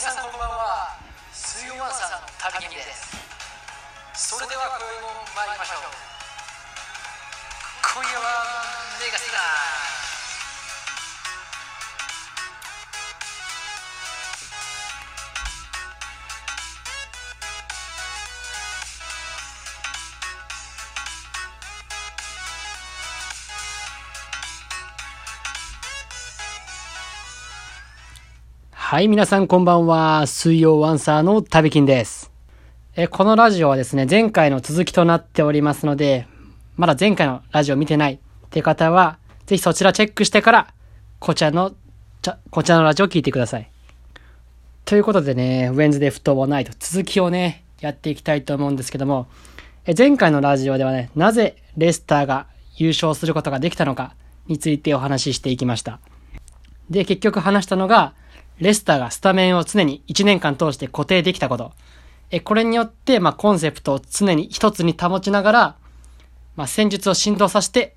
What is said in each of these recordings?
皆さんこんばんは。水曜ワンさんの旅人です。それでは今宵も参りましょう。今夜ははい、皆さんこんばんは。水曜ワンサーの旅金です。え、このラジオはですね、前回の続きとなっておりますので、まだ前回のラジオ見てないって方は、ぜひそちらチェックしてから、こちらの、ちゃこちらのラジオを聞いてください。ということでね、ウェンズデーフットボーナイト、続きをね、やっていきたいと思うんですけども、え、前回のラジオではね、なぜレスターが優勝することができたのかについてお話ししていきました。で、結局話したのが、レスターがスタメンを常に1年間通して固定できたこと。え、これによって、まあ、コンセプトを常に一つに保ちながら、まあ、戦術を振動させて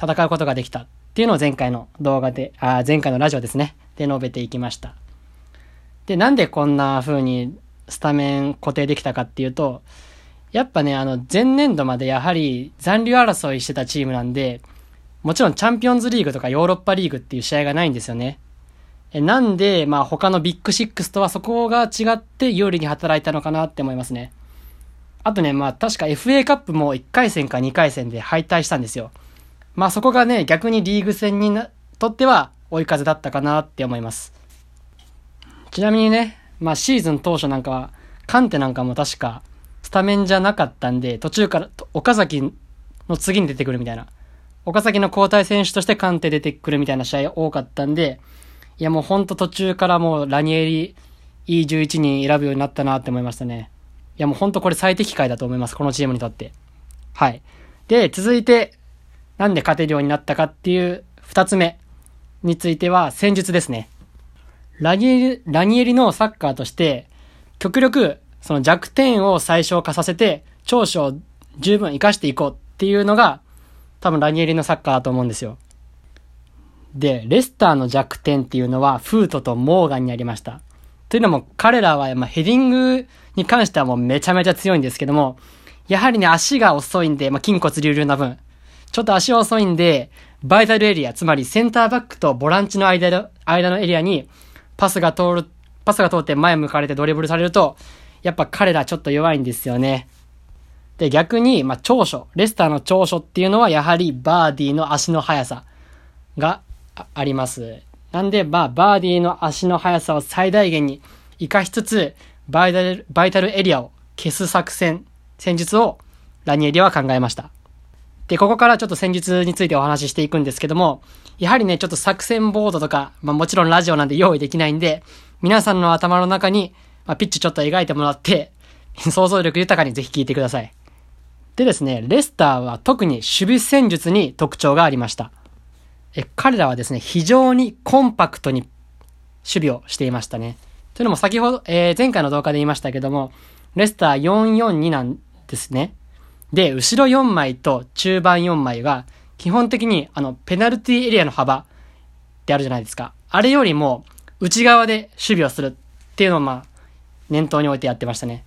戦うことができたっていうのを前回の動画で、あ前回のラジオですね。で述べていきました。で、なんでこんな風にスタメン固定できたかっていうと、やっぱね、あの、前年度までやはり残留争いしてたチームなんで、もちろんチャンピオンズリーグとかヨーロッパリーグっていう試合がないんですよね。なんで、まあ他のビッグシックスとはそこが違って有利に働いたのかなって思いますね。あとね、まあ確か FA カップも1回戦か2回戦で敗退したんですよ。まあそこがね、逆にリーグ戦にとっては追い風だったかなって思います。ちなみにね、まあシーズン当初なんかは、カンテなんかも確かスタメンじゃなかったんで、途中から岡崎の次に出てくるみたいな。岡崎の交代選手としてカンテ出てくるみたいな試合多かったんで、いやもうほんと途中からもうラニエリ E11 人選ぶようになったなって思いましたね。いやもうほんとこれ最適解だと思います。このチームにとって。はい。で、続いて、なんで勝てるようになったかっていう二つ目については戦術ですね。ラニエリ、ラニエリのサッカーとして、極力その弱点を最小化させて長所を十分活かしていこうっていうのが多分ラニエリのサッカーだと思うんですよ。で、レスターの弱点っていうのは、フートとモーガンにありました。というのも、彼らは、まあ、ヘディングに関してはもうめちゃめちゃ強いんですけども、やはりね、足が遅いんで、まあ、筋骨隆々な分、ちょっと足遅いんで、バイタルエリア、つまりセンターバックとボランチの間の、間のエリアに、パスが通る、パスが通って前向かれてドリブルされると、やっぱ彼らちょっと弱いんですよね。で、逆に、まあ、長所、レスターの長所っていうのは、やはりバーディーの足の速さがあります。なんで、まあ、バーディーの足の速さを最大限に活かしつつ、バイタル、バイタルエリアを消す作戦、戦術をラニエリは考えました。で、ここからちょっと戦術についてお話ししていくんですけども、やはりね、ちょっと作戦ボードとか、まあもちろんラジオなんで用意できないんで、皆さんの頭の中に、まあ、ピッチちょっと描いてもらって、想像力豊かにぜひ聞いてください。でですね、レスターは特に守備戦術に特徴がありました。え、彼らはですね、非常にコンパクトに守備をしていましたね。というのも先ほど、えー前回の動画で言いましたけども、レスター442なんですね。で、後ろ4枚と中盤4枚が、基本的にあの、ペナルティエリアの幅ってあるじゃないですか。あれよりも、内側で守備をするっていうのをまあ、念頭に置いてやってましたね。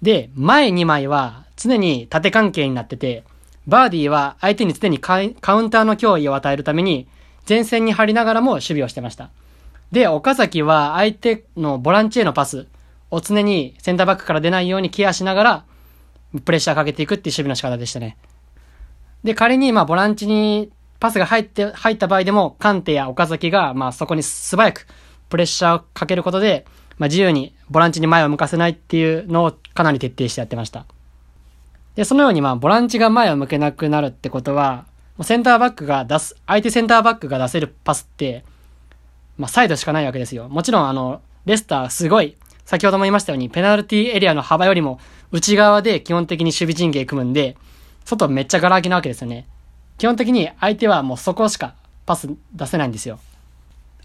で、前2枚は常に縦関係になってて、バーディーは相手に常にカウンターの脅威を与えるために、前線に張りながらも守備をしてました。で、岡崎は相手のボランチへのパスを常にセンターバックから出ないようにケアしながら、プレッシャーかけていくっていう守備の仕方でしたね。で、仮にまあボランチにパスが入って、入った場合でも、カンテや岡崎がまあそこに素早くプレッシャーをかけることで、まあ自由にボランチに前を向かせないっていうのをかなり徹底してやってました。で、そのようにまあ、ボランチが前を向けなくなるってことは、センターバックが出す、相手センターバックが出せるパスって、まあ、サイドしかないわけですよ。もちろんあの、レスターすごい、先ほども言いましたように、ペナルティエリアの幅よりも内側で基本的に守備陣形組むんで、外めっちゃガラ空きなわけですよね。基本的に相手はもうそこしかパス出せないんですよ。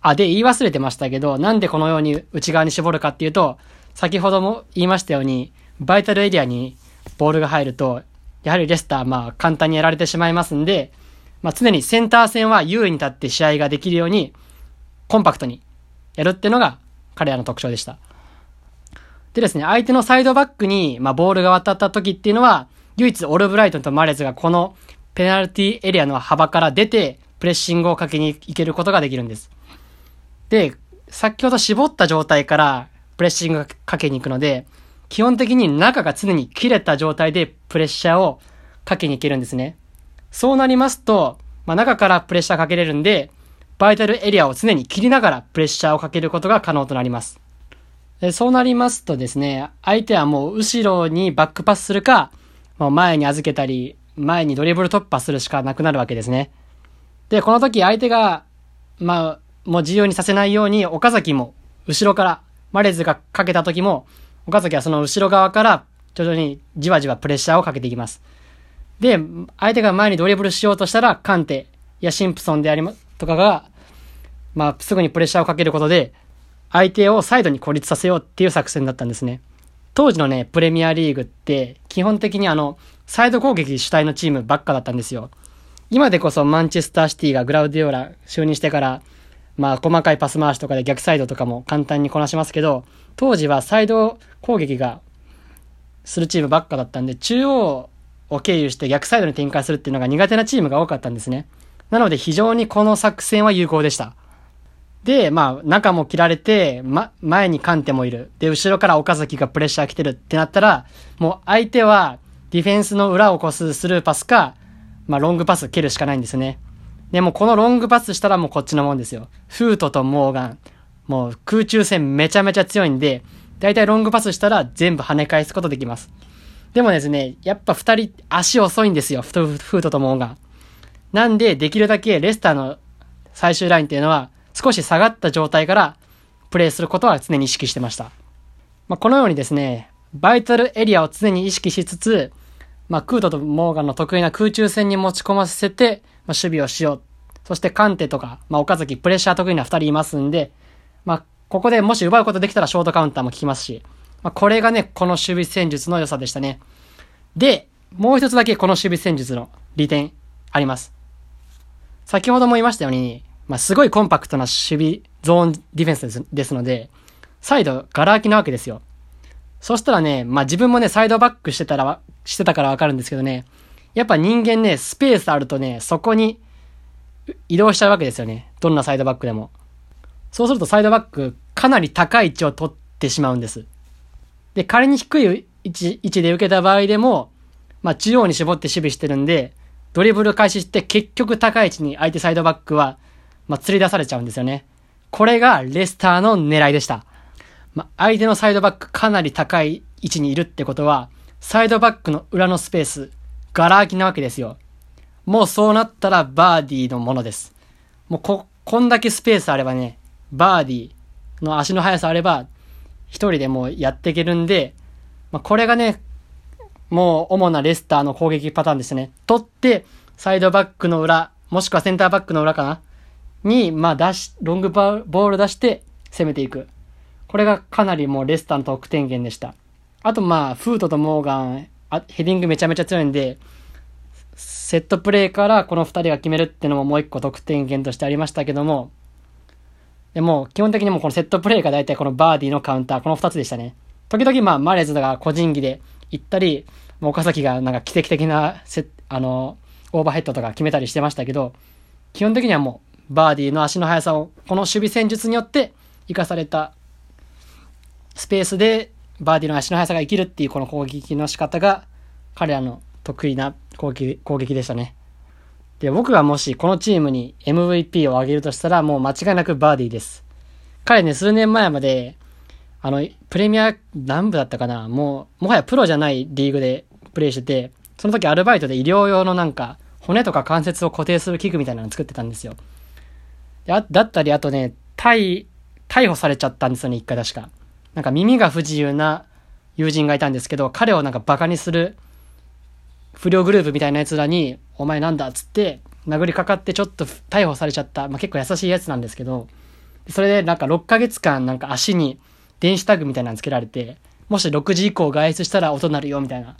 あ、で、言い忘れてましたけど、なんでこのように内側に絞るかっていうと、先ほども言いましたように、バイタルエリアにボールが入ると、やはりレスター、まあ簡単にやられてしまいますんで、まあ常にセンター戦は優位に立って試合ができるように、コンパクトにやるっていうのが、彼らの特徴でした。でですね、相手のサイドバックに、まあ、ボールが渡った時っていうのは、唯一オルブライトンとマレーズがこのペナルティエリアの幅から出て、プレッシングをかけに行けることができるんです。で、先ほど絞った状態からプレッシングかけに行くので、基本的に中が常に切れた状態でプレッシャーをかけに行けるんですね。そうなりますと、まあ、中からプレッシャーかけれるんで、バイタルエリアを常に切りながらプレッシャーをかけることが可能となります。でそうなりますとですね、相手はもう後ろにバックパスするか、もう前に預けたり、前にドリブル突破するしかなくなるわけですね。で、この時相手が、まあ、もう自由にさせないように、岡崎も後ろから、マレーズがかけた時も、岡崎はその後ろ側から徐々にじわじわプレッシャーをかけていきます。で、相手が前にドリブルしようとしたら、カンテやシンプソンでありま、とかが、まあ、すぐにプレッシャーをかけることで、相手をサイドに孤立させようっていう作戦だったんですね。当時のね、プレミアリーグって、基本的にあの、サイド攻撃主体のチームばっかだったんですよ。今でこそマンチェスターシティがグラウディオラ就任してから、まあ細かいパス回しとかで逆サイドとかも簡単にこなしますけど、当時はサイド攻撃がするチームばっかだったんで、中央を経由して逆サイドに展開するっていうのが苦手なチームが多かったんですね。なので非常にこの作戦は有効でした。で、まあ、中も切られて、ま、前にカンテもいる。で、後ろから岡崎がプレッシャー来てるってなったら、もう相手はディフェンスの裏を越すスルーパスか、まあ、ロングパス蹴るしかないんですね。でもこのロングパスしたらもうこっちのもんですよ。フートとモーガン。もう空中戦めちゃめちゃ強いんで、だいたいロングパスしたら全部跳ね返すことできます。でもですね、やっぱ二人足遅いんですよ。フートとモーガン。なんで、できるだけレスターの最終ラインっていうのは、少し下がった状態からプレイすることは常に意識してました。まあ、このようにですね、バイタルエリアを常に意識しつつ、まあ、クートとモーガンの得意な空中戦に持ち込ませて、まあ、守備をしよう。そしてカンテとか、まあ、岡崎、プレッシャー得意な二人いますんで、まあ、ここでもし奪うことできたらショートカウンターも効きますし、まあ、これがね、この守備戦術の良さでしたね。で、もう一つだけこの守備戦術の利点あります。先ほども言いましたように、まあ、すごいコンパクトな守備ゾーンディフェンスですですので、サイド、ガラ空きなわけですよ。そしたらね、まあ、自分もね、サイドバックしてたら、してたからわかるんですけどね、やっぱ人間ね、スペースあるとね、そこに移動しちゃうわけですよね。どんなサイドバックでも。そうするとサイドバック、かなり高い位置を取ってしまうんです。で、仮に低い位置位置で受けた場合でも、まあ、中央に絞って守備してるんで、ドリブル開始して結局高い位置に相手サイドバックはまあ、釣り出されちゃうんですよね。これがレスターの狙いでした。まあ、相手のサイドバックかなり高い位置にいるってことは、サイドバックの裏のスペース、ガラ空きなわけですよ。もうそうなったらバーディーのものです。もうこ、こんだけスペースあればね、バーディーの足の速さあれば、一人でもうやっていけるんで、まあ、これがね、もう主なレスターの攻撃パターンですね。取って、サイドバックの裏、もしくはセンターバックの裏かな？に、まあ出し、ロングボール出して攻めていく。これがかなりもうレスターの得点源でした。あとまあ、フートとモーガン、あヘディングめちゃめちゃ強いんで、セットプレーからこの二人が決めるっていうのももう一個得点源としてありましたけども、でも、基本的にもこのセットプレーが大体このバーディーのカウンター、この二つでしたね。時々まあ、マレーズが個人技で行ったり、もう岡崎がなんか奇跡的なセあの、オーバーヘッドとか決めたりしてましたけど、基本的にはもう、バーディーの足の速さを、この守備戦術によって生かされたスペースでバーディの足の速さが生きるっていうこの攻撃の仕方が彼らの得意な攻撃攻撃でしたね。で、僕がもしこのチームに MVP をあげるとしたらもう間違いなくバーディーです。彼ね、数年前まで、あの、プレミア何部だったかな？もう、もはやプロじゃないリーグでプレイしてて、その時アルバイトで医療用のなんか、骨とか関節を固定する器具みたいなの作ってたんですよ。だだったり、あとね、逮、逮捕されちゃったんですよね、一回確か。なんか耳が不自由な友人がいたんですけど、彼をなんかバカにする不良グループみたいな奴らに、お前なんだっつって、殴りかかってちょっと逮捕されちゃった。まあ、結構優しいやつなんですけど、それでなんか6ヶ月間なんか足に電子タグみたいなのつけられて、もし6時以降外出したら音鳴るよみたいな。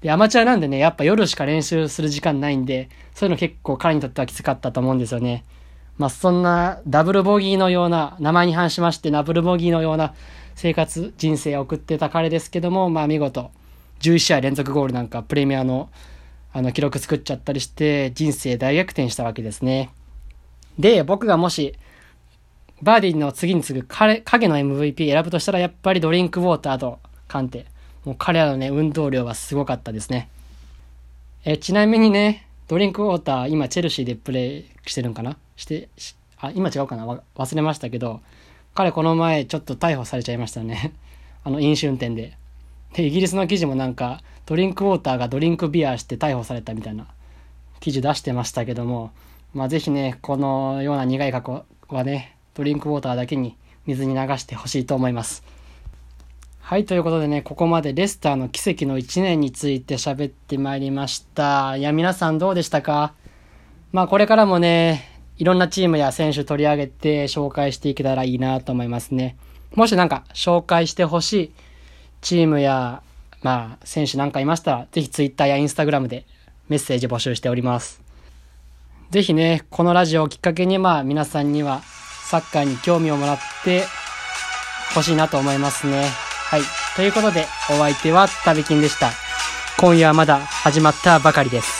で、アマチュアなんでね、やっぱ夜しか練習する時間ないんで、そういうの結構彼にとってはきつかったと思うんですよね。まあ、そんなダブルボギーのような、名前に反しましてダブルボギーのような生活、人生を送ってた彼ですけども、まあ見事、11試合連続ゴールなんかプレミアのあの記録作っちゃったりして人生大逆転したわけですね。で、僕がもしバーディーの次に次ぐ彼影の MVP 選ぶとしたらやっぱりドリンクウォーターとカンテ。もう彼らのね、運動量はすごかったですね。え、ちなみにね、ドリンクウォーター今チェルシーでプレイしてるんかな？して、あ、今違うかな？忘れましたけど、彼この前ちょっと逮捕されちゃいましたね。あの飲酒運転で。で、イギリスの記事もなんか、ドリンクウォーターがドリンクビアして逮捕されたみたいな記事出してましたけども、まあぜひね、このような苦い過去はね、ドリンクウォーターだけに水に流してほしいと思います。はい、ということでね、ここまでレスターの奇跡の1年について喋ってまいりました。いや、皆さんどうでしたか？まあこれからもね、いろんなチームや選手取り上げて紹介していけたらいいなと思いますね。もしなんか紹介してほしいチームや、まあ選手なんかいましたら、ぜひ Twitter や Instagram でメッセージ募集しております。ぜひね、このラジオをきっかけにまあ皆さんにはサッカーに興味をもらってほしいなと思いますね。はい。ということで、お相手はタビキンでした。今夜はまだ始まったばかりです。